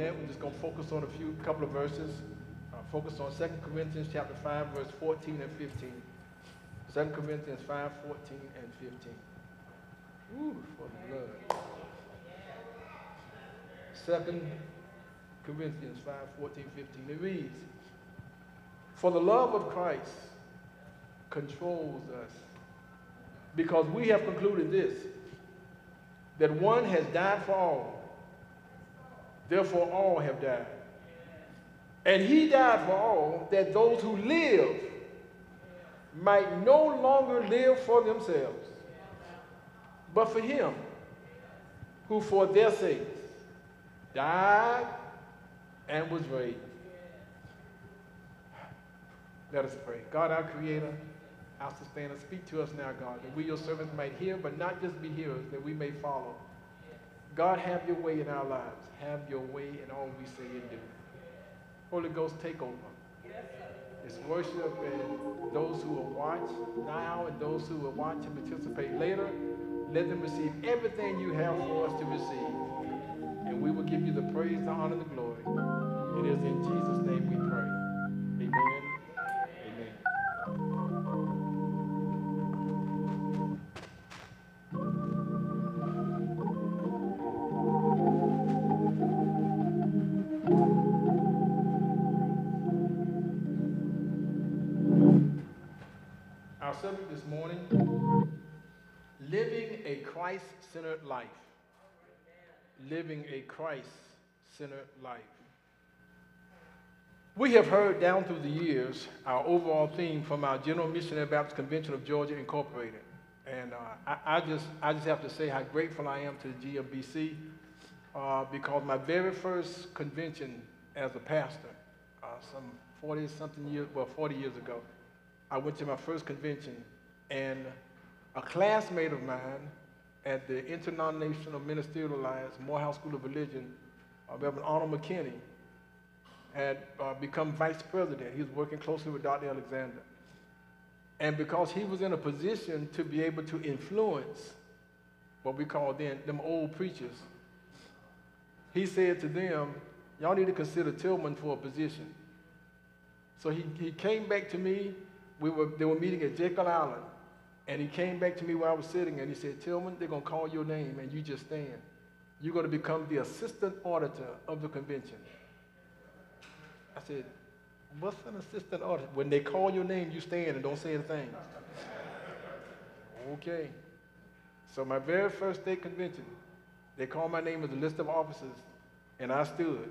We're just going to focus on a few couple of verses. Uh, focus on 2 Corinthians chapter 5, verse 14 and 15. 2 Corinthians 5, 14 and 15. Ooh, for the blood. 2 Corinthians 5, 14, 15. It reads, For the love of Christ controls us, because we have concluded this, that one has died for all, therefore all have died. And he died for all, that those who live might no longer live for themselves, but for him who for their sakes died and was raised. Let us pray. God, our Creator, our Sustainer, speak to us now, God, that we, your servants, might hear, but not just be hearers, that we may follow. God, have your way in our lives. Have your way in all we say and do. Holy Ghost, take over. It's worship and those who will watch now and those who will watch and participate later, let them receive everything you have for us to receive. And we will give you the praise, the honor, the glory. It is in Jesus' name we pray. Christ centered life. Living a Christ centered life. We have heard down through the years our overall theme from our General Missionary Baptist Convention of Georgia Incorporated. And uh, I, I, just, I just have to say how grateful I am to the GMBC uh, because my very first convention as a pastor, uh, some 40 something years, well, 40 years ago, I went to my first convention, and a classmate of mine at the Interdenominational Ministerial Alliance, Morehouse School of Religion, uh, Reverend Arnold McKinney, had uh, become vice president. He was working closely with Dr. Alexander. And because he was in a position to be able to influence what we call then them old preachers, he said to them, y'all need to consider Tillman for a position. So he, he came back to me we were, they were meeting at Jekyll Island, and he came back to me where I was sitting, and he said, Tillman, they're going to call your name, and you just stand. You're going to become the assistant auditor of the convention. I said, what's an assistant auditor? When they call your name, you stand and don't say anything. okay. So my very first state convention, they called my name as a list of officers, and I stood.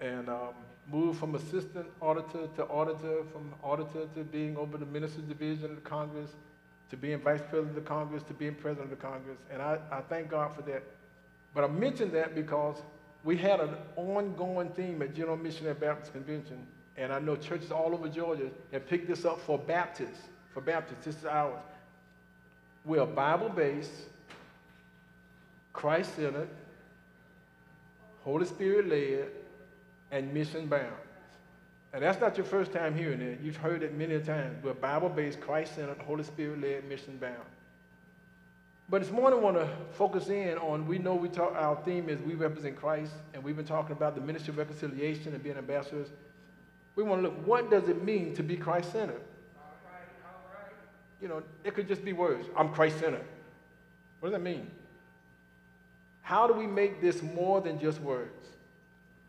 And um, moved from assistant auditor to auditor, from auditor to being over the minister's division of Congress, to being vice president of the Congress, to being president of the Congress. And I, I thank God for that. But I mention that because we had an ongoing theme at General Missionary Baptist Convention, and I know churches all over Georgia have picked this up for Baptists. For Baptists, this is ours. We're Bible-based, Christ-centered, Holy Spirit-led, and mission bound. And that's not your first time hearing it. You've heard it many times. We're Bible based, Christ centered, Holy Spirit led, mission bound. But this morning I want to focus in on we know we talk our theme is we represent Christ, and we've been talking about the ministry of reconciliation and being ambassadors. We want to look what does it mean to be Christ centered? You know, it could just be words. I'm Christ centered. What does that mean? How do we make this more than just words?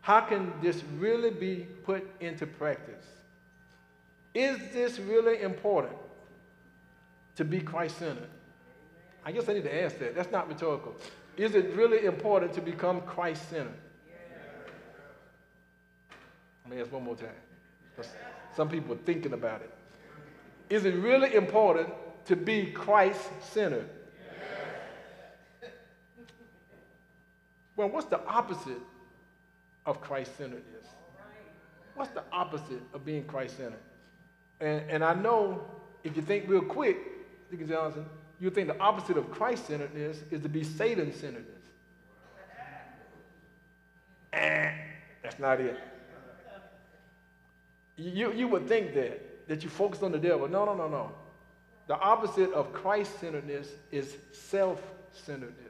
How can this really be put into practice? Is this really important to be Christ centered? I guess I need to ask that. That's not rhetorical. Is it really important to become Christ centered? Let me ask one more time. Some people are thinking about it. Is it really important to be Christ centered? Well, what's the opposite of Christ centeredness? What's the opposite of being Christ centered? And, and I know if you think real quick, Deacon Johnson, you think the opposite of Christ centeredness is to be Satan centeredness. Eh, that's not it. You, you would think that, that you focus on the devil. No, no, no, no. The opposite of Christ centeredness is self centeredness.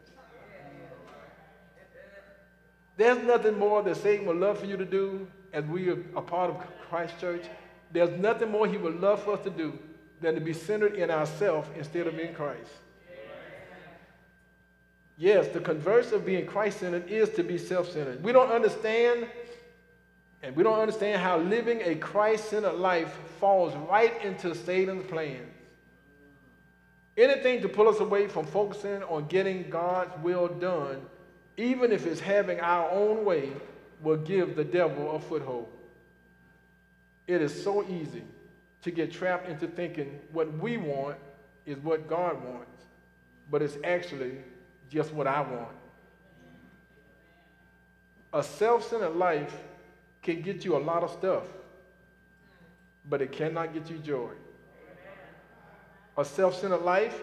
There's nothing more that Satan would love for you to do as we are a part of Christ Church. There's nothing more he would love for us to do than to be centered in ourselves instead of in Christ. Yes, the converse of being Christ centered is to be self centered. We don't understand, and we don't understand how living a Christ centered life falls right into Satan's plans. Anything to pull us away from focusing on getting God's will done, even if it's having our own way, will give the devil a foothold. It is so easy to get trapped into thinking what we want is what God wants, but it's actually just what I want. A self centered life can get you a lot of stuff, but it cannot get you joy. A self centered life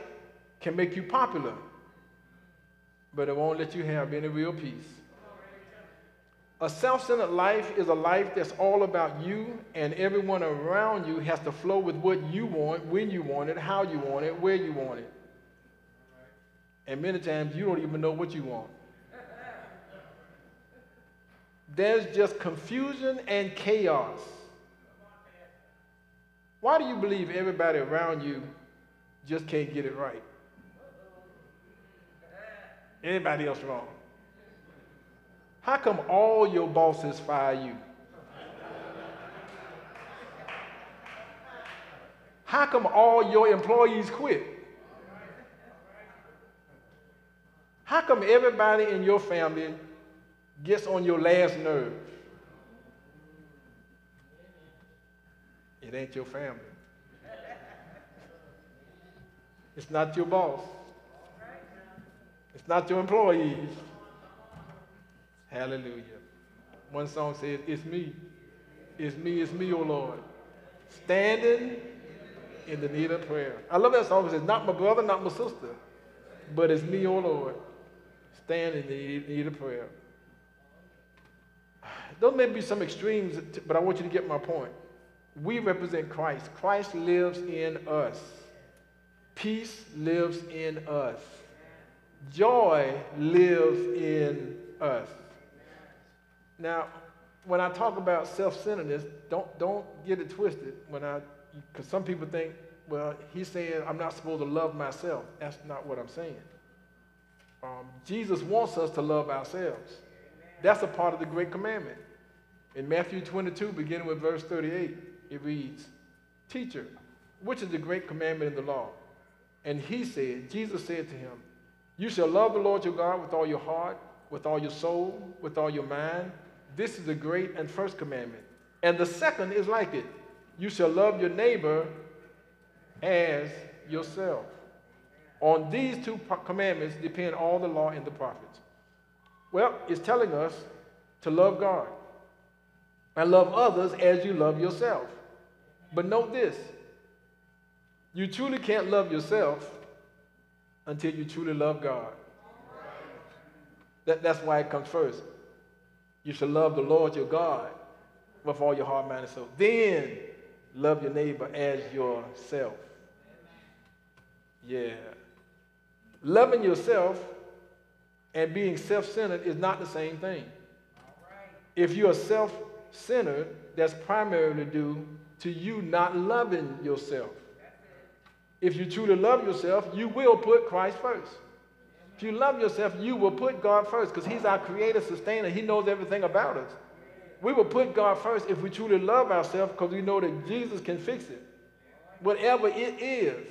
can make you popular, but it won't let you have any real peace. A self centered life is a life that's all about you, and everyone around you has to flow with what you want, when you want it, how you want it, where you want it. And many times you don't even know what you want. There's just confusion and chaos. Why do you believe everybody around you just can't get it right? Anybody else wrong? How come all your bosses fire you? How come all your employees quit? How come everybody in your family gets on your last nerve? It ain't your family. It's not your boss. It's not your employees. Hallelujah. One song says, It's me. It's me, it's me, O oh Lord. Standing in the need of prayer. I love that song. It says, Not my brother, not my sister, but it's me, O oh Lord. Standing in the need of prayer. Those may be some extremes, but I want you to get my point. We represent Christ. Christ lives in us. Peace lives in us. Joy lives in us. Now, when I talk about self-centeredness, don't, don't get it twisted. When I, because some people think, well, he's saying I'm not supposed to love myself. That's not what I'm saying. Um, Jesus wants us to love ourselves. That's a part of the great commandment. In Matthew 22, beginning with verse 38, it reads, Teacher, which is the great commandment in the law? And he said, Jesus said to him, You shall love the Lord your God with all your heart, with all your soul, with all your mind. This is the great and first commandment. And the second is like it you shall love your neighbor as yourself. On these two commandments depend all the law and the prophets. Well, it's telling us to love God and love others as you love yourself. But note this you truly can't love yourself until you truly love God. That, that's why it comes first. You should love the Lord your God with all your heart, mind, and soul. Then love your neighbor as yourself. Yeah. Loving yourself and being self centered is not the same thing. If you are self centered, that's primarily due to you not loving yourself. If you truly love yourself, you will put Christ first. If you love yourself, you will put God first because He's our creator, sustainer. He knows everything about us. We will put God first if we truly love ourselves because we know that Jesus can fix it. Whatever it is.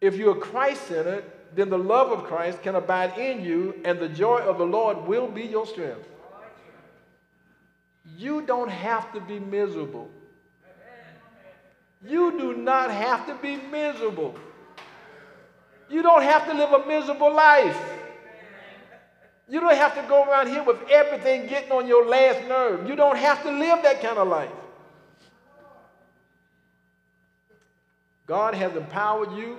If you're Christ centered, then the love of Christ can abide in you, and the joy of the Lord will be your strength. You don't have to be miserable. You do not have to be miserable. You don't have to live a miserable life. You don't have to go around here with everything getting on your last nerve. You don't have to live that kind of life. God has empowered you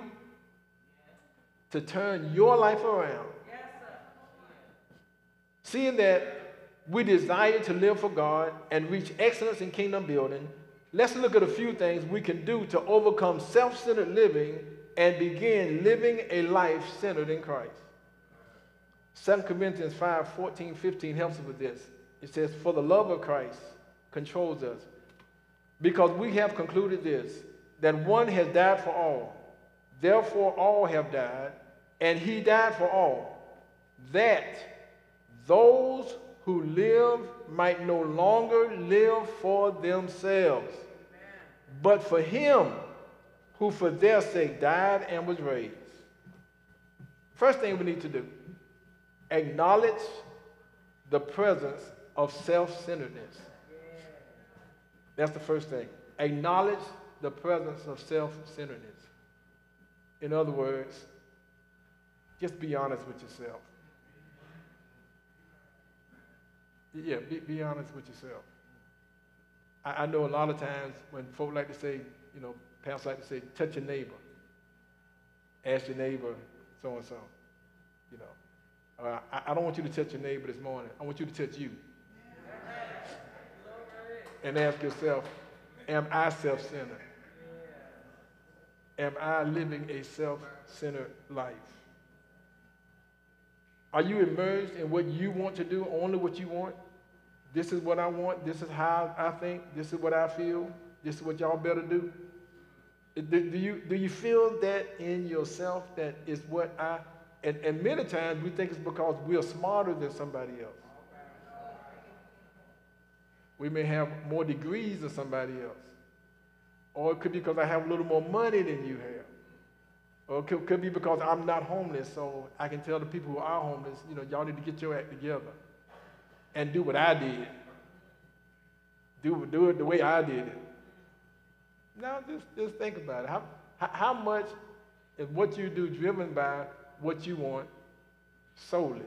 to turn your life around. Seeing that we desire to live for God and reach excellence in kingdom building, let's look at a few things we can do to overcome self centered living and begin living a life centered in Christ. 2 Corinthians 5 14, 15 helps us with this. It says, For the love of Christ controls us, because we have concluded this, that one has died for all, therefore all have died, and he died for all, that those who live might no longer live for themselves, but for him who for their sake died and was raised. First thing we need to do acknowledge the presence of self centeredness. That's the first thing. Acknowledge the presence of self centeredness. In other words, just be honest with yourself. Yeah, be, be honest with yourself. I, I know a lot of times when folk like to say, you know, pastors like to say, touch your neighbor. Ask your neighbor so and so. You know, uh, I, I don't want you to touch your neighbor this morning. I want you to touch you. And ask yourself, am I self centered? Am I living a self centered life? Are you immersed in what you want to do, only what you want? This is what I want. This is how I think. This is what I feel. This is what y'all better do. Do, do you, do you feel that in yourself that is what I, and, and many times we think it's because we're smarter than somebody else. We may have more degrees than somebody else. Or it could be because I have a little more money than you have. Or it could, could be because I'm not homeless, so I can tell the people who are homeless, you know, y'all need to get your act together and do what I did. Do, do it the way I did it. Now, just, just think about it. How, how much is what you do driven by what you want solely?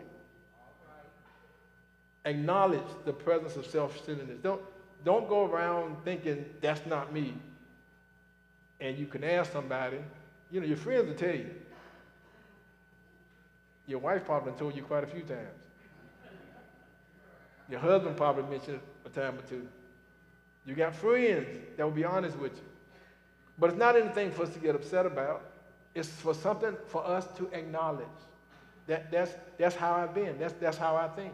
Acknowledge the presence of self-centeredness. Don't, don't go around thinking that's not me. And you can ask somebody, you know, your friends will tell you. Your wife probably told you quite a few times. Your husband probably mentioned a time or two. You got friends that will be honest with you. But it's not anything for us to get upset about. It's for something for us to acknowledge. That, that's, that's how I've been. That's, that's how I think.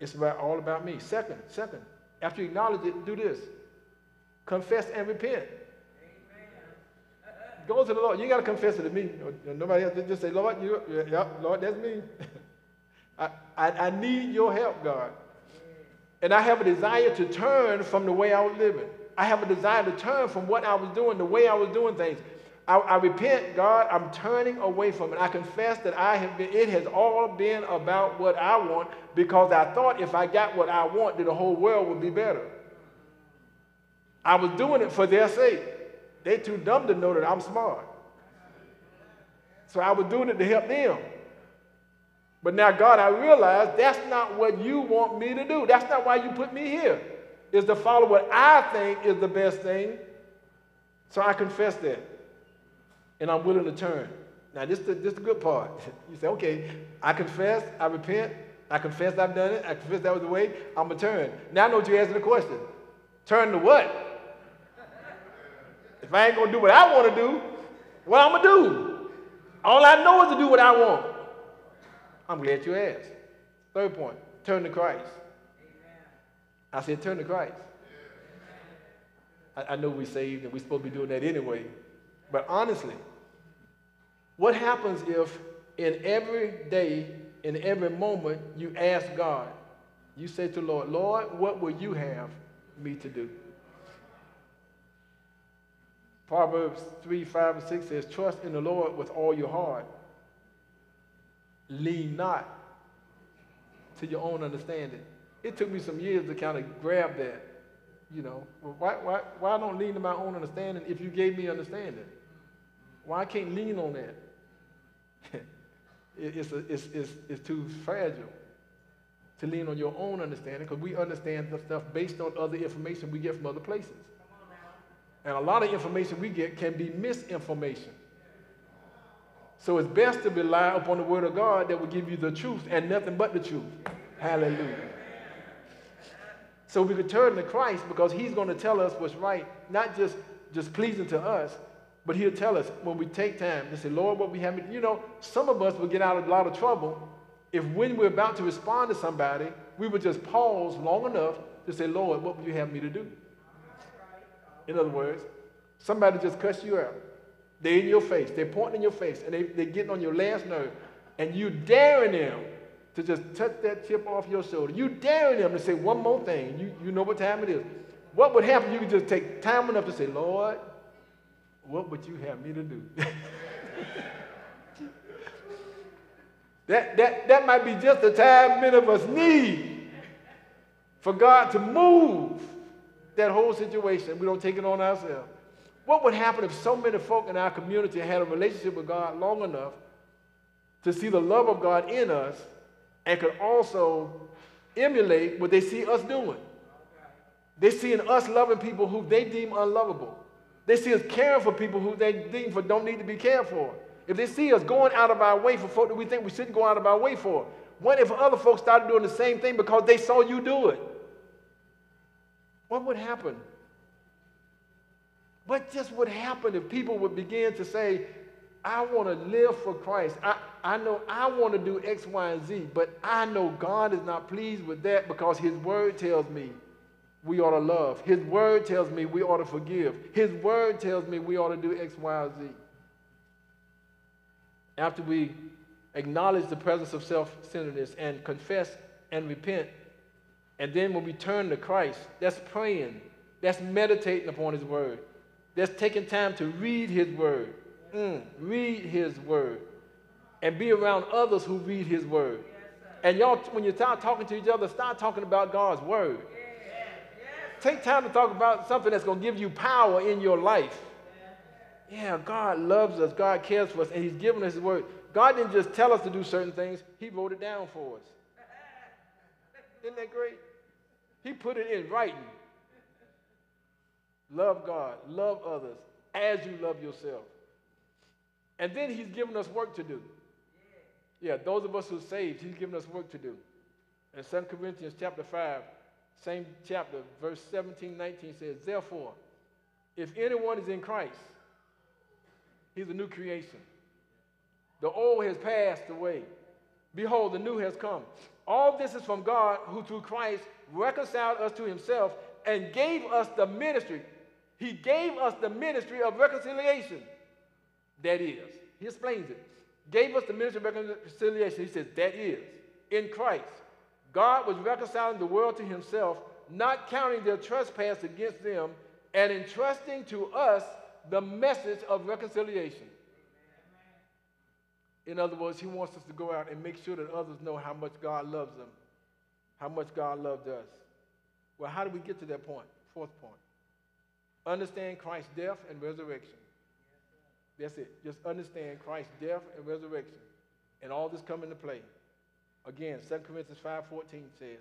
It's about, all about me. Second, second, after you acknowledge it, do this. Confess and repent. Go to the Lord. You got to confess it to me. Nobody else. Just say, Lord, you, yeah, Lord, that's me. I, I, I need your help, God. And I have a desire to turn from the way I was living. I have a desire to turn from what I was doing, the way I was doing things. I, I, repent, God, I'm turning away from it. I confess that I have been, it has all been about what I want because I thought if I got what I want, that the whole world would be better. I was doing it for their sake. They're too dumb to know that I'm smart. So I was doing it to help them. But now, God, I realize that's not what you want me to do. That's not why you put me here, is to follow what I think is the best thing. So I confess that. And I'm willing to turn. Now, this is the, this the good part. You say, okay, I confess, I repent, I confess I've done it, I confess that was the way, I'm going to turn. Now I know what you're asking the question. Turn to what? If I ain't going to do what I want to do, what I'm going to do? All I know is to do what I want. I'm glad you asked. Third point, turn to Christ. I said, turn to Christ. I, I know we're saved and we're supposed to be doing that anyway. But honestly, what happens if in every day, in every moment, you ask God, you say to Lord, Lord, what will you have me to do? Proverbs 3, 5, and 6 says, Trust in the Lord with all your heart lean not to your own understanding. It took me some years to kind of grab that You know, well, why, why, why don't lean to my own understanding if you gave me understanding? Why I can't lean on that? it, it's, a, it's, it's, it's too fragile to lean on your own understanding because we understand the stuff based on other information we get from other places. And a lot of information we get can be misinformation. So it's best to rely upon the word of God that will give you the truth and nothing but the truth. Hallelujah. So we could turn to Christ because he's going to tell us what's right, not just, just pleasing to us, but he'll tell us when we take time to say, Lord, what we have, you know, some of us will get out of a lot of trouble if when we're about to respond to somebody, we would just pause long enough to say, Lord, what would you have me to do? In other words, somebody just cussed you out. They're in your face, they're pointing in your face, and they, they're getting on your last nerve, and you daring them to just touch that chip off your shoulder. You daring them to say one more thing. You, you know what time it is. What would happen? if You could just take time enough to say, Lord, what would you have me to do? that, that, that might be just the time many of us need for God to move that whole situation. We don't take it on ourselves. What would happen if so many folk in our community had a relationship with God long enough to see the love of God in us and could also emulate what they see us doing? They see in us loving people who they deem unlovable. They see us caring for people who they deem for don't need to be cared for. If they see us going out of our way for folk that we think we shouldn't go out of our way for, what if other folks started doing the same thing because they saw you do it? What would happen? What just would happen if people would begin to say, I want to live for Christ. I, I know I want to do X, Y, and Z, but I know God is not pleased with that because His Word tells me we ought to love. His Word tells me we ought to forgive. His Word tells me we ought to do X, Y, and Z after we acknowledge the presence of self centeredness and confess and repent, and then when we turn to Christ, that's praying, that's meditating upon His Word, that's taking time to read His Word, mm, read His Word, and be around others who read His Word. And y'all, when you start talking to each other, start talking about God's Word. Take time to talk about something that's going to give you power in your life. Yeah, God loves us. God cares for us, and He's given us His word. God didn't just tell us to do certain things, He wrote it down for us. Isn't that great? He put it in writing. Love God, love others as you love yourself. And then He's given us work to do. Yeah, those of us who are saved, He's given us work to do. In 2 Corinthians chapter 5, same chapter, verse 17, 19 says, Therefore, if anyone is in Christ, He's a new creation. The old has passed away. Behold, the new has come. All this is from God, who through Christ reconciled us to himself and gave us the ministry. He gave us the ministry of reconciliation. That is, he explains it. Gave us the ministry of reconciliation. He says, that is, in Christ. God was reconciling the world to himself, not counting their trespass against them, and entrusting to us the message of reconciliation. In other words, he wants us to go out and make sure that others know how much God loves them, how much God loved us. Well, how do we get to that point? Fourth point. Understand Christ's death and resurrection. That's it. Just understand Christ's death and resurrection. And all this come into play. Again, 2 Corinthians 5.14 says,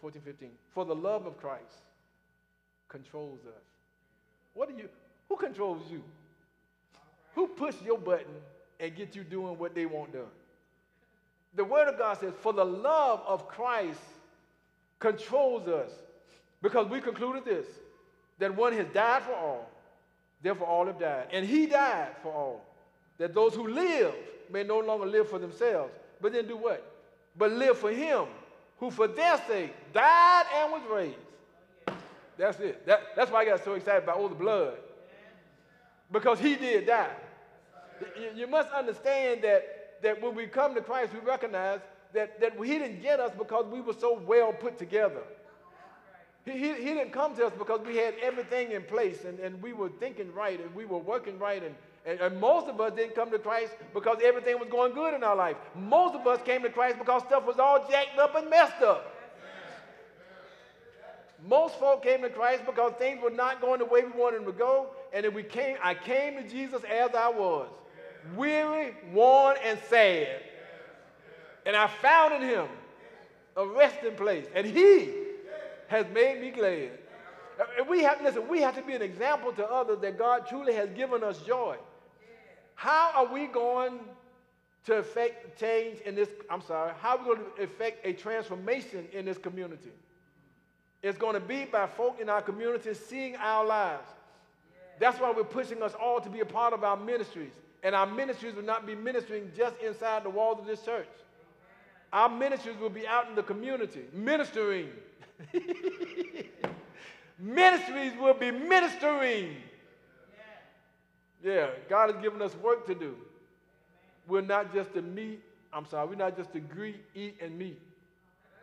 14, 15, for the love of Christ controls us. What do you, who controls you? Who pushes your button and get you doing what they want done? The Word of God says, For the love of Christ controls us. Because we concluded this that one has died for all, therefore all have died. And he died for all, that those who live may no longer live for themselves, but then do what? But live for him who for their sake died and was raised. That's it. That, that's why I got so excited about all the blood because he did die. You, you must understand that, that when we come to Christ, we recognize that, that he didn't get us because we were so well put together. He, he, he didn't come to us because we had everything in place and, and we were thinking right and we were working right. And, and, most of us didn't come to Christ because everything was going good in our life. Most of us came to Christ because stuff was all jacked up and messed up. Most folk came to Christ because things were not going the way we wanted them to go. And then we came, I came to Jesus as I was, weary, worn, and sad. And I found in him a resting place. And he has made me glad. We have, listen, we have to be an example to others that God truly has given us joy. How are we going to affect change in this? I'm sorry, how are we going to affect a transformation in this community? It's going to be by folk in our community seeing our lives. That's why we're pushing us all to be a part of our ministries. And our ministries will not be ministering just inside the walls of this church. Our ministries will be out in the community, ministering. Ministries will be ministering. Yeah, God has given us work to do. We're not just to meet, I'm sorry, we're not just to greet, eat, and meet.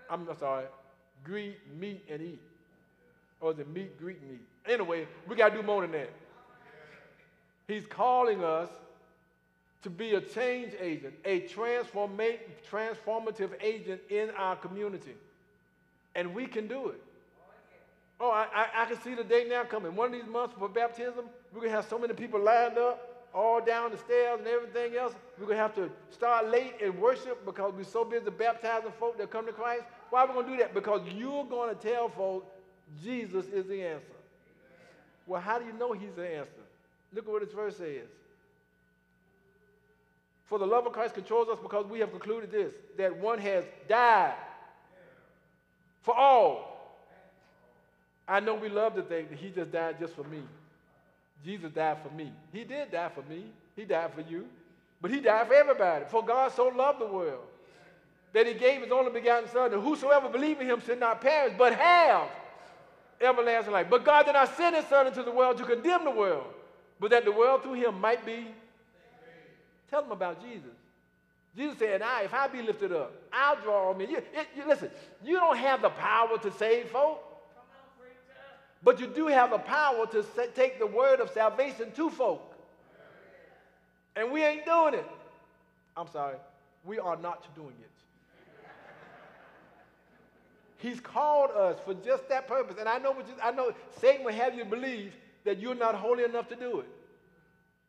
I'm sorry, greet, meet, and eat. Or is it meet, greet, and eat? Anyway, we got to do more than that. He's calling us to be a change agent, a transformative agent in our community. And we can do it. Oh, I, I, I, can see the day now coming. One of these months for baptism, we're going to have so many people lined up all down the stairs and everything else. We're going to have to start late and worship because we're so busy baptizing folk that come to Christ. Why are we going to do that? Because you're going to tell folk Jesus is the answer. Well, how do you know he's the answer? Look at what this verse says. For the love of Christ controls us because we have concluded this that one has died for all I know we love to think that he just died just for me. Jesus died for me. He did die for me. He died for you. But he died for everybody. For God so loved the world that he gave his only begotten Son, and whosoever believe in him should not perish, but have everlasting life. But God did not send his Son into the world to condemn the world, but that the world through him might be. Tell them about Jesus. Jesus said, I, if I be lifted up, I'll draw me. You, it, you, listen, you don't have the power to save folk. But you do have the power to take the word of salvation to folk. And we ain't doing it. I'm sorry, we are not doing it. He's called us for just that purpose. And I know, what you, I know Satan will have you believe that you're not holy enough to do it.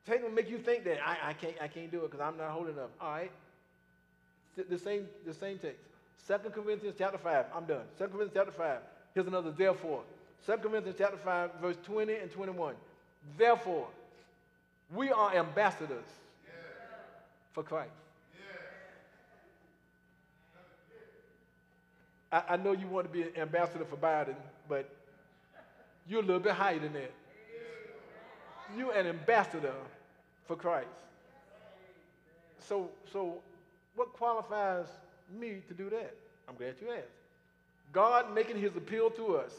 Satan will make you think that I, I can't, I can't do it because I'm not holy enough. All right. The same, the same text. 2 Corinthians chapter 5. I'm done. 2 Corinthians chapter 5. Here's another therefore. 2 Corinthians chapter 5, verse 20 and 21. Therefore, we are ambassadors for Christ. I, I, know you want to be an ambassador for Biden, but you're a little bit higher than that. You're an ambassador for Christ. So, so what qualifies me to do that? I'm glad you asked. God making his appeal to us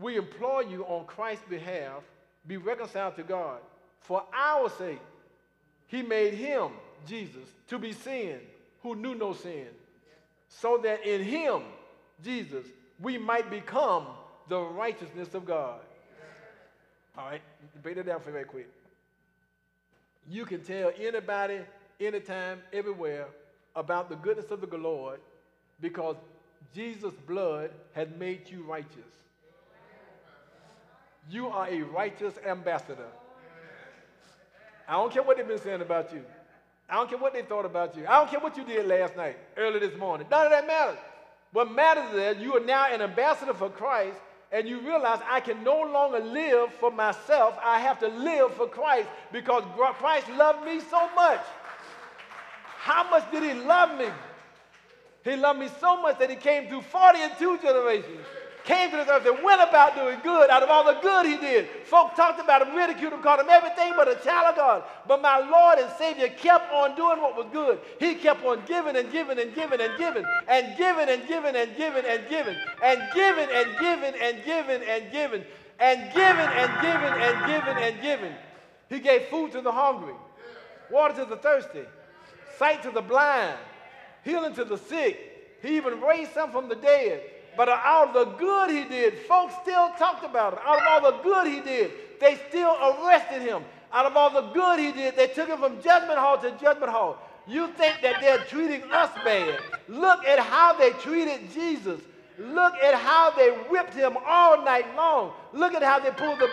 we implore you on Christ's behalf, be reconciled to God. For our sake, he made him, Jesus, to be sin who knew no sin, so that in him, Jesus, we might become the righteousness of God. All right, break that down for very quick. You can tell anybody, anytime, everywhere about the goodness of the Lord because Jesus' blood has made you righteous. You are a righteous ambassador. I don't care what they've been saying about you. I don't care what they thought about you. I don't care what you did last night, early this morning. None of that matters. What matters is that you are now an ambassador for Christ, and you realize I can no longer live for myself. I have to live for Christ because Christ loved me so much. How much did he love me? He loved me so much that he came through 40 and two generations came to this earth and went about doing good out of all the good he did. Folk talked about him, ridiculed him, called him everything but a child of God. But my Lord and Savior kept on doing what was good. He kept on giving and giving and giving and giving and giving and giving and giving and giving and giving and giving and giving and giving and giving and giving and giving and giving. He gave food to the hungry, water to the thirsty, sight to the blind, healing to the sick. He even raised some from the dead. But out of the good he did, folks still talked about him. Out of all the good he did, they still arrested him. Out of all the good he did, they took him from judgment hall to judgment hall. You think that they're treating us bad. Look at how they treated Jesus. Look at how they whipped him all night long. Look at how they pulled the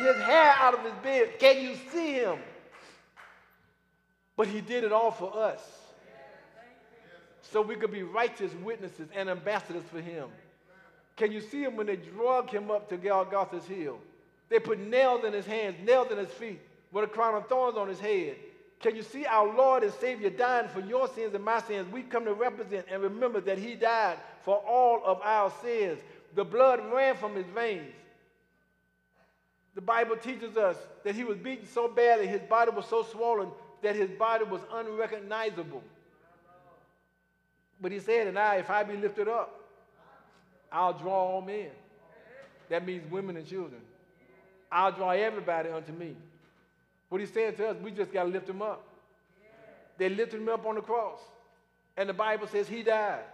his hair out of his beard. Can you see him? But he did it all for us. So we could be righteous witnesses and ambassadors for him. Can you see him when they drug him up to Golgotha's hill? They put nails in his hands, nails in his feet, with a crown of thorns on his head. Can you see our Lord and Savior dying for your sins and my sins? We come to represent and remember that He died for all of our sins. The blood ran from His veins. The Bible teaches us that He was beaten so badly, His body was so swollen that His body was unrecognizable. But He said, And I, if I be lifted up, I'll draw all men. That means women and children. I'll draw everybody unto me. What he's saying to us, we just got to lift him up. They lifted him up on the cross. And the Bible says he died.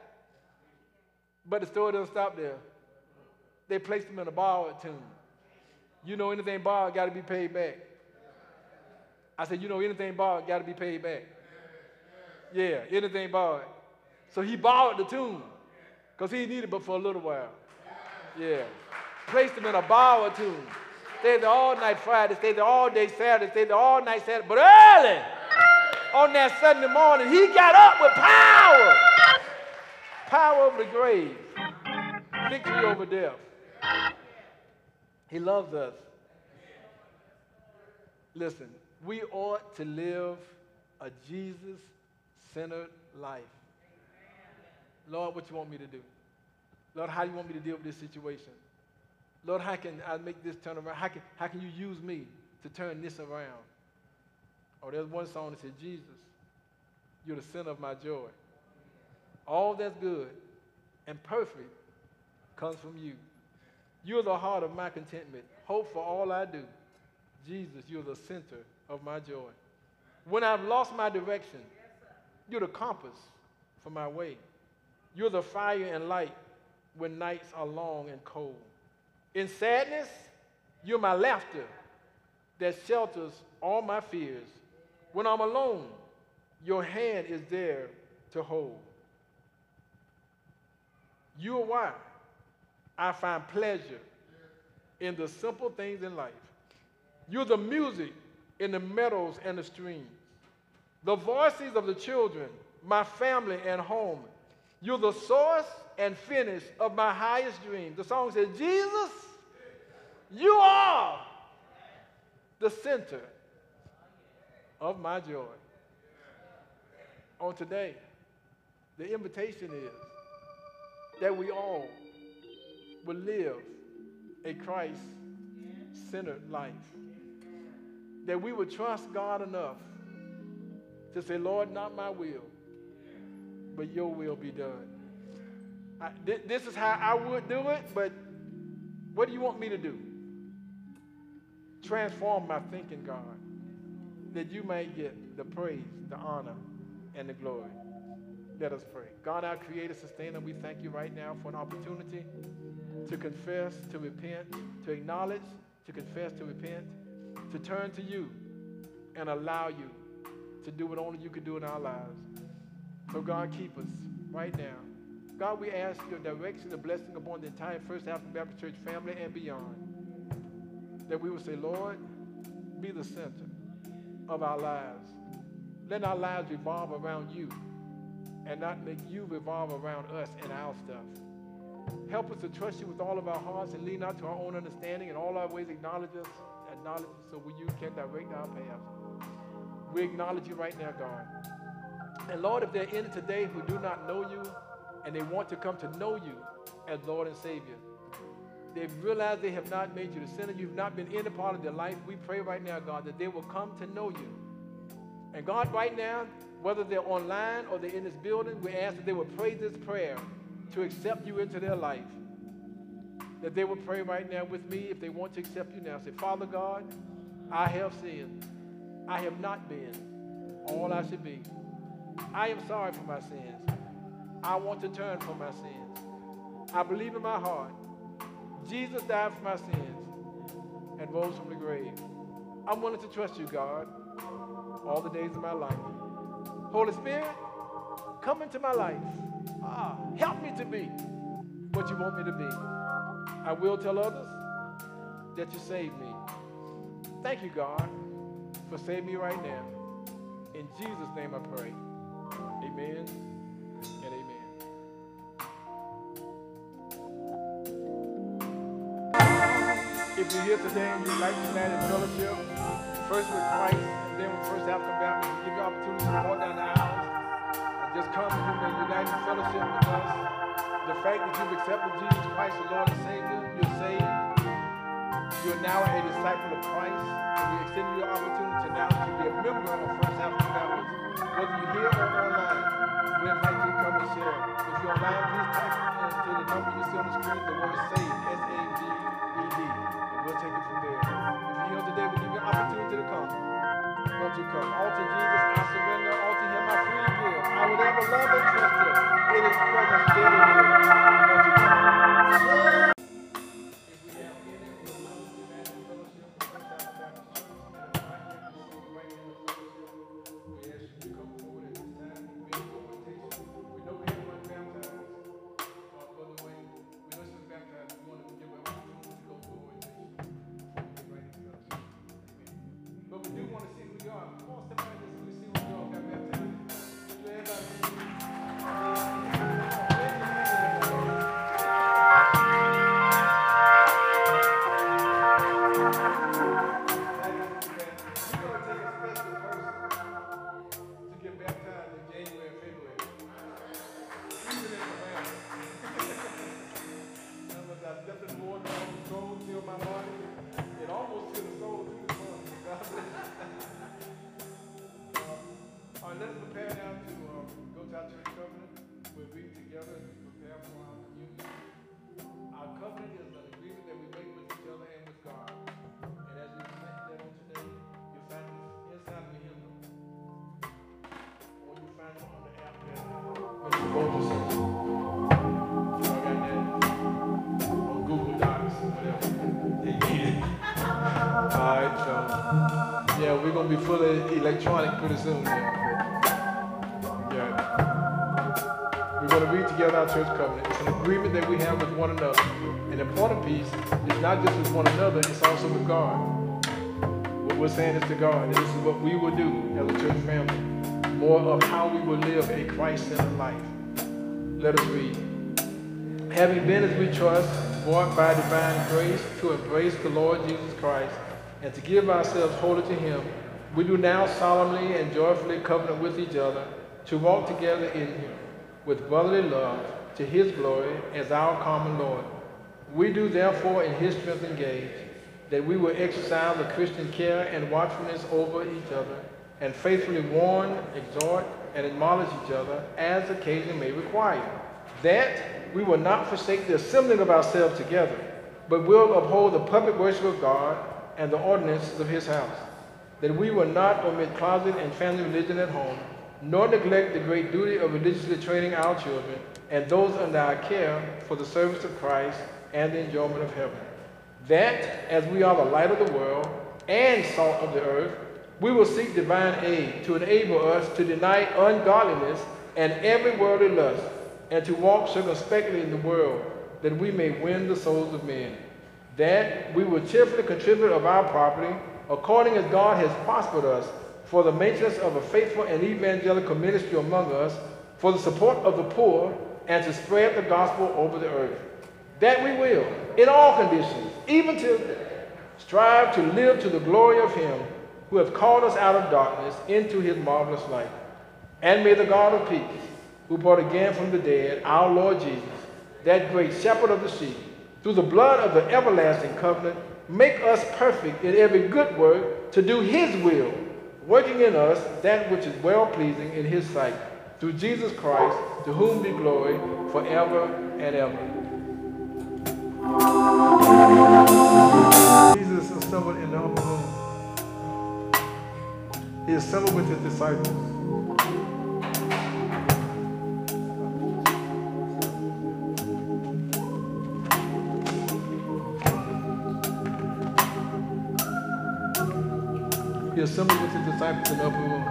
But the story doesn't stop there. They placed him in a borrowed tomb. You know anything borrowed got to be paid back. I said, you know anything borrowed got to be paid back. Yeah, anything borrowed. So he borrowed the tomb because he needed it but for a little while. Yeah. Placed him in a borrowed tomb stayed there all night Friday, stayed there all day Saturday, stayed there all night Saturday. But early on that Sunday morning, he got up with power. Power over the grave. Victory over death. He loves us. Listen, we ought to live a Jesus centered life. Lord, what you want me to do? Lord, how do you want me to deal with this situation? Lord, how can I make this turn around? How can, how can you use me to turn this around? Oh, there's one song that says, Jesus, you're the center of my joy. All that's good and perfect comes from you. You're the heart of my contentment, hope for all I do. Jesus, you're the center of my joy. When I've lost my direction, you're the compass for my way. You're the fire and light when nights are long and cold. In sadness, you're my laughter that shelters all my fears. When I'm alone, your hand is there to hold. You are why I find pleasure in the simple things in life. You're the music in the meadows and the streams, the voices of the children, my family and home. You're the source and finish of my highest dream. The song says, Jesus, you are the center of my joy. On today, the invitation is that we all will live a Christ centered life. That we would trust God enough to say, Lord, not my will, but your will be done. I, th- this is how I would do it, but what do you want me to do? Transform my thinking, God, that you may get the praise, the honor, and the glory. Let us pray. God, our creator, sustainer, we thank you right now for an opportunity to confess, to repent, to acknowledge, to confess, to repent, to turn to you and allow you to do what only you can do in our lives. So, God, keep us right now. God, we ask your direction and blessing upon the entire First African Baptist Church family and beyond that we would say, Lord, be the center of our lives. Let our lives revolve around you and not make you revolve around us and our stuff. Help us to trust you with all of our hearts and lean not to our own understanding and all our ways acknowledge us, acknowledge us so you can direct our paths. We acknowledge you right now, God. And Lord, if there are in today who do not know you and they want to come to know you as Lord and Savior, They've realized they have not made you the sinner. You've not been in a part of their life. We pray right now, God, that they will come to know you. And God, right now, whether they're online or they're in this building, we ask that they will pray this prayer to accept you into their life. That they will pray right now with me if they want to accept you now. Say, Father God, I have sinned. I have not been all I should be. I am sorry for my sins. I want to turn from my sins. I believe in my heart Jesus died for my sins and rose from the grave. I'm willing to trust you, God, all the days of my life. Holy Spirit, come into my life. Ah, help me to be what you want me to be. I will tell others that you saved me. Thank you, God, for saving me right now. In Jesus' name I pray. Amen and amen. If you're here today and you'd like to stand in fellowship, first with Christ and then with First African Baptist, we give you opportunity to walk down the aisles and just come and unite in fellowship with us. The fact that you've accepted Jesus Christ, the Lord and Savior, you're saved. You're now a disciple of Christ. We extend you the opportunity now to be a member of First African Baptist. Whether you're here or online, we invite you to come and share. If you're online, please type into the number you see on the screen the word SAVE, S-A-V-E-D, and we'll take it from there. If you're here today, we give you an opportunity to come. Won't you come? All to Jesus, I surrender. All to Him, I freely give. I will ever love and trust Him. In His yeah, we're gonna be fully electronic pretty soon. Yeah. We're gonna read together our church covenant. It's an agreement that we have with one another. An important piece is not just with one another; it's also with God. What we're saying is to God, and this is what we will do as a church family. More of how we will live a Christ-centered life. Let us read. Having been, as we trust, brought by divine grace to embrace the Lord Jesus Christ and to give ourselves wholly to Him, we do now solemnly and joyfully covenant with each other to walk together in Him with brotherly love to His glory as our common Lord. We do therefore in His strength engage that we will exercise the Christian care and watchfulness over each other and faithfully warn, exhort, and admonish each other as occasion may require. That we will not forsake the assembling of ourselves together, but will uphold the public worship of God and the ordinances of his house. That we will not omit closet and family religion at home, nor neglect the great duty of religiously training our children and those under our care for the service of Christ and the enjoyment of heaven. That as we are the light of the world and salt of the earth, we will seek divine aid to enable us to deny ungodliness and every worldly lust, and to walk circumspectly in the world, that we may win the souls of men. That we will cheerfully contribute of our property, according as God has prospered us, for the maintenance of a faithful and evangelical ministry among us, for the support of the poor, and to spread the gospel over the earth. That we will, in all conditions, even till death, strive to live to the glory of Him who hath called us out of darkness into His marvelous light. And may the God of peace, who brought again from the dead our Lord Jesus, that great shepherd of the sheep, through the blood of the everlasting covenant, make us perfect in every good work to do His will, working in us that which is well pleasing in His sight, through Jesus Christ, to whom be glory forever and ever. Jesus assembled in the upper room. He assembled with his disciples. Assembled with his disciples in the upper room.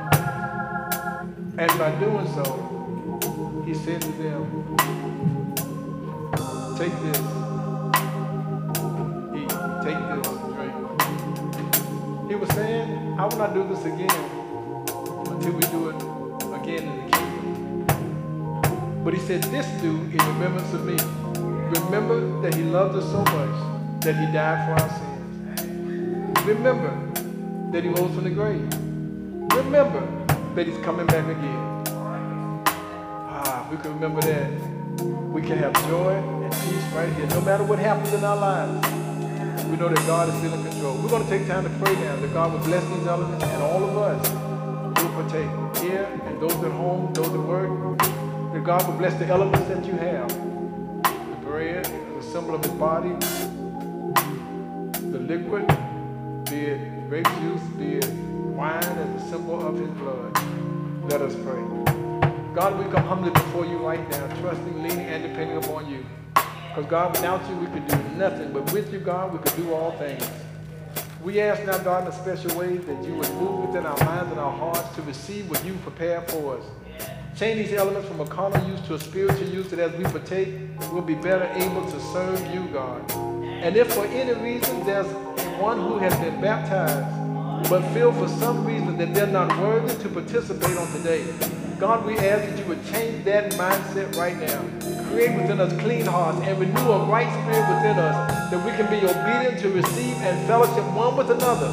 And by doing so, he said to them, take this. Eat. Take this. Drink. He was saying, I will not do this again until we do it again in the kingdom. But he said, This do in remembrance of me. Remember that he loved us so much that he died for our sins. Remember that he rose from the grave. Remember that he's coming back again. Ah, we can remember that. We can have joy and peace right here, no matter what happens in our lives. We know that God is still in control. We're going to take time to pray now that God will bless these elements and all of us who partake here and those at home, those at work. That God will bless the elements that you have. The bread the symbol of his body, the liquid, grape juice, be it wine as a symbol of his blood. Let us pray. God, we come humbly before you right now, trusting, leaning, and depending upon you. Because God, without you, we could do nothing. But with you, God, we could do all things. We ask now, God, in a special way that you would move within our minds and our hearts to receive what you prepared for us. Change these elements from a carnal use to a spiritual use that as we partake, we'll be better able to serve you, God. And if for any reason there's one who has been baptized, but feel for some reason that they're not worthy to participate on today, God, we ask that you would change that mindset right now. Create within us clean hearts and renew a right spirit within us that we can be obedient to receive and fellowship one with another,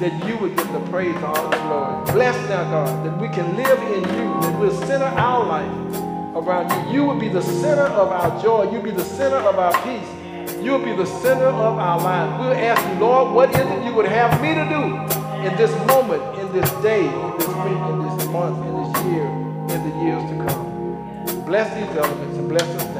that you would get the praise, honor, and glory. Bless now, God, that we can live in you, that we'll center our life around you. You will be the center of our joy. You'll be the center of our peace. You'll be the center of our lives. We'll ask you, Lord, what is it you would have me to do in this moment, in this day, in this week, in this month, in this year, in the years to come? Bless these elements and bless us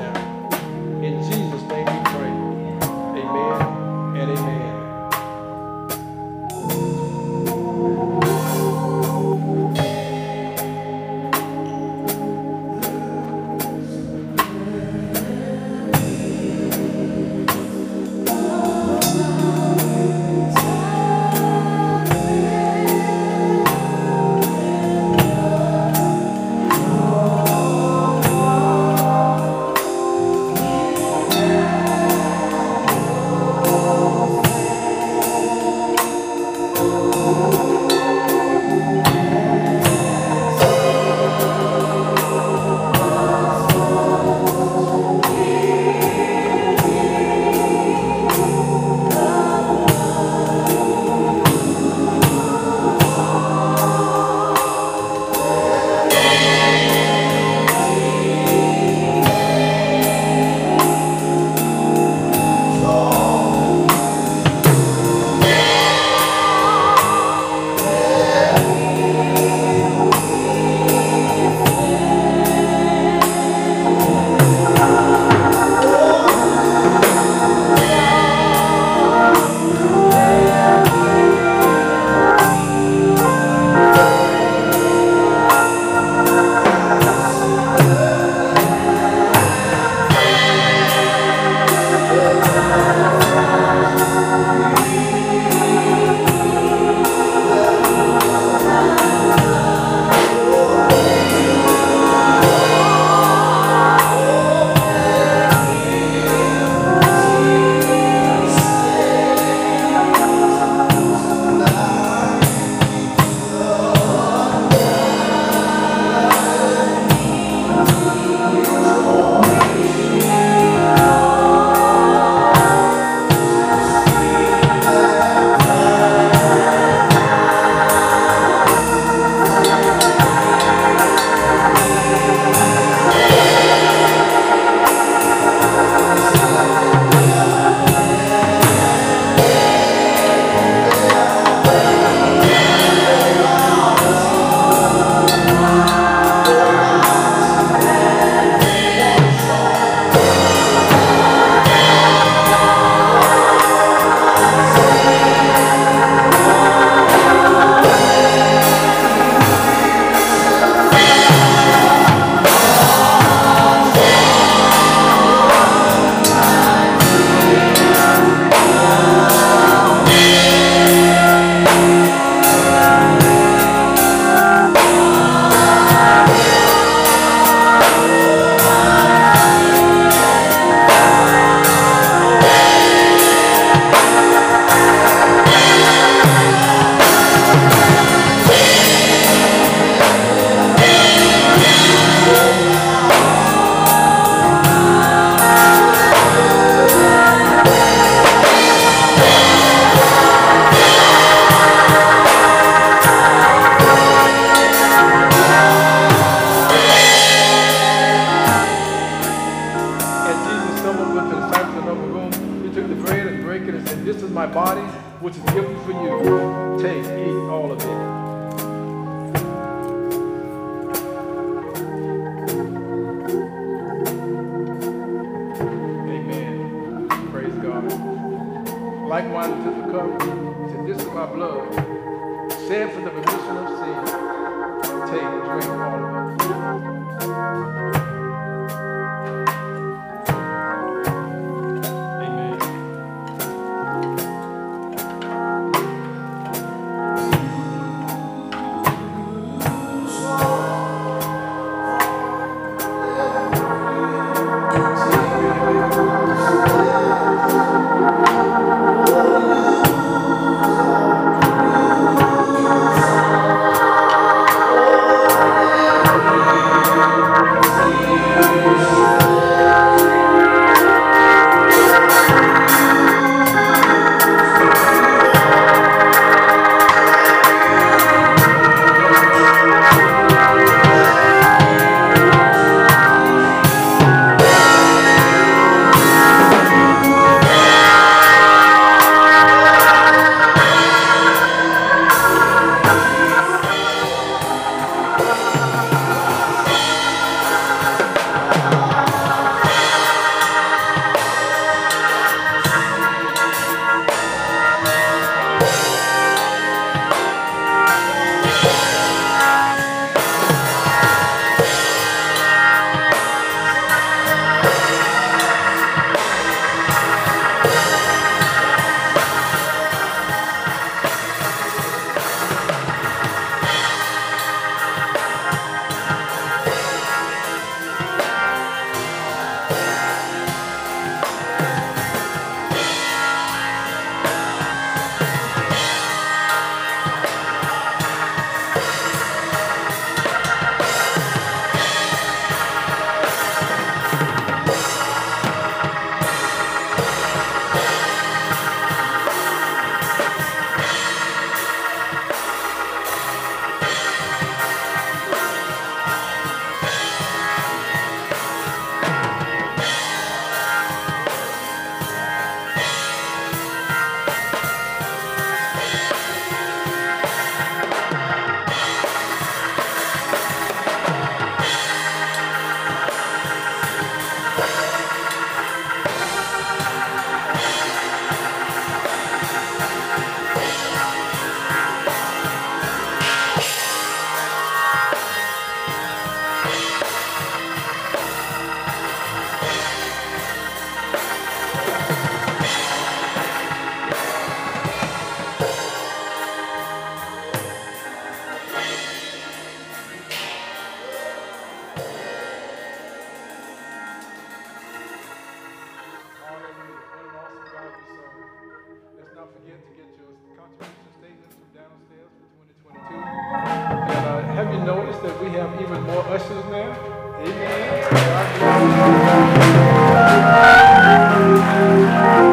have even more ushers now? Amen.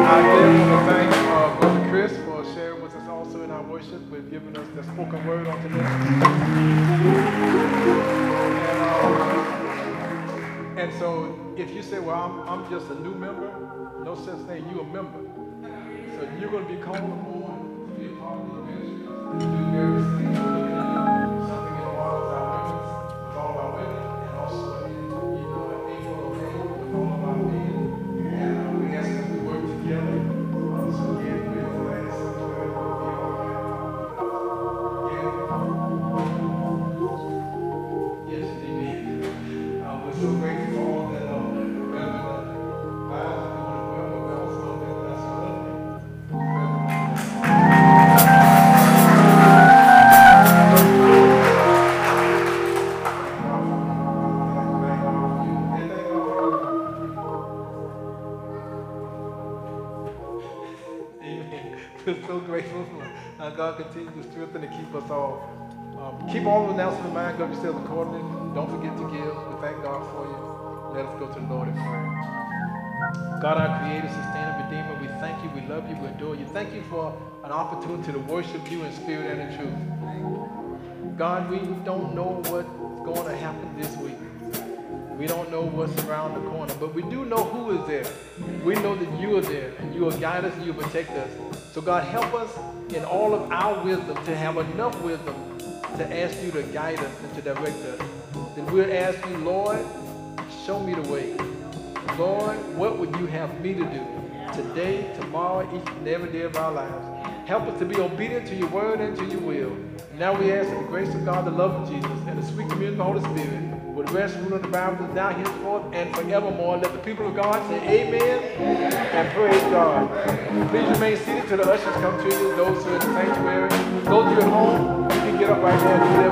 I again want to thank uh, Brother Chris for sharing with us also in our worship, with giving us the spoken word on today. And, uh, and so if you say, well, I'm, I'm just a new member, no such thing, you a member. So you're going to be called keep all the mind, go yourselves accordingly. Don't forget to give. We thank God for you. Let us go to the Lord in prayer. God, our Creator, Sustainer, Redeemer, we thank you, we love you, we adore you. Thank you for an opportunity to worship you in spirit and in truth. God, we don't know what's going to happen this week. We don't know what's around the corner, but we do know who is there. We know that you are there, and you will guide us and you will protect us. So God, help us in all of our wisdom to have enough wisdom to ask you to guide us and to direct us. Then we'll ask you, Lord, show me the way. Lord, what would you have me to do today, tomorrow, each and every day of our lives? Help us to be obedient to your word and to your will. Now we ask in the grace of God, the love of Jesus, and the sweet communion of the Holy Spirit would rest rule of the Bible now, henceforth, and forevermore. Let the people of God say amen and praise God. Please remain seated till the ushers come to you. Those who are in the sanctuary, those who are at home, get up right now and do you.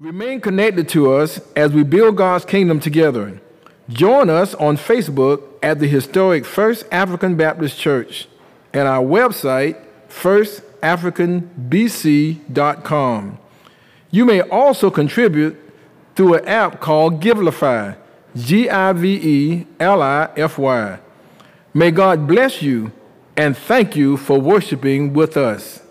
Remain connected to us as we build God's kingdom together. Join us on Facebook at the historic First African Baptist Church and our website, firstafricanbc.com. You may also contribute through an app called Givelify, G I V E L I F Y. May God bless you and thank you for worshiping with us.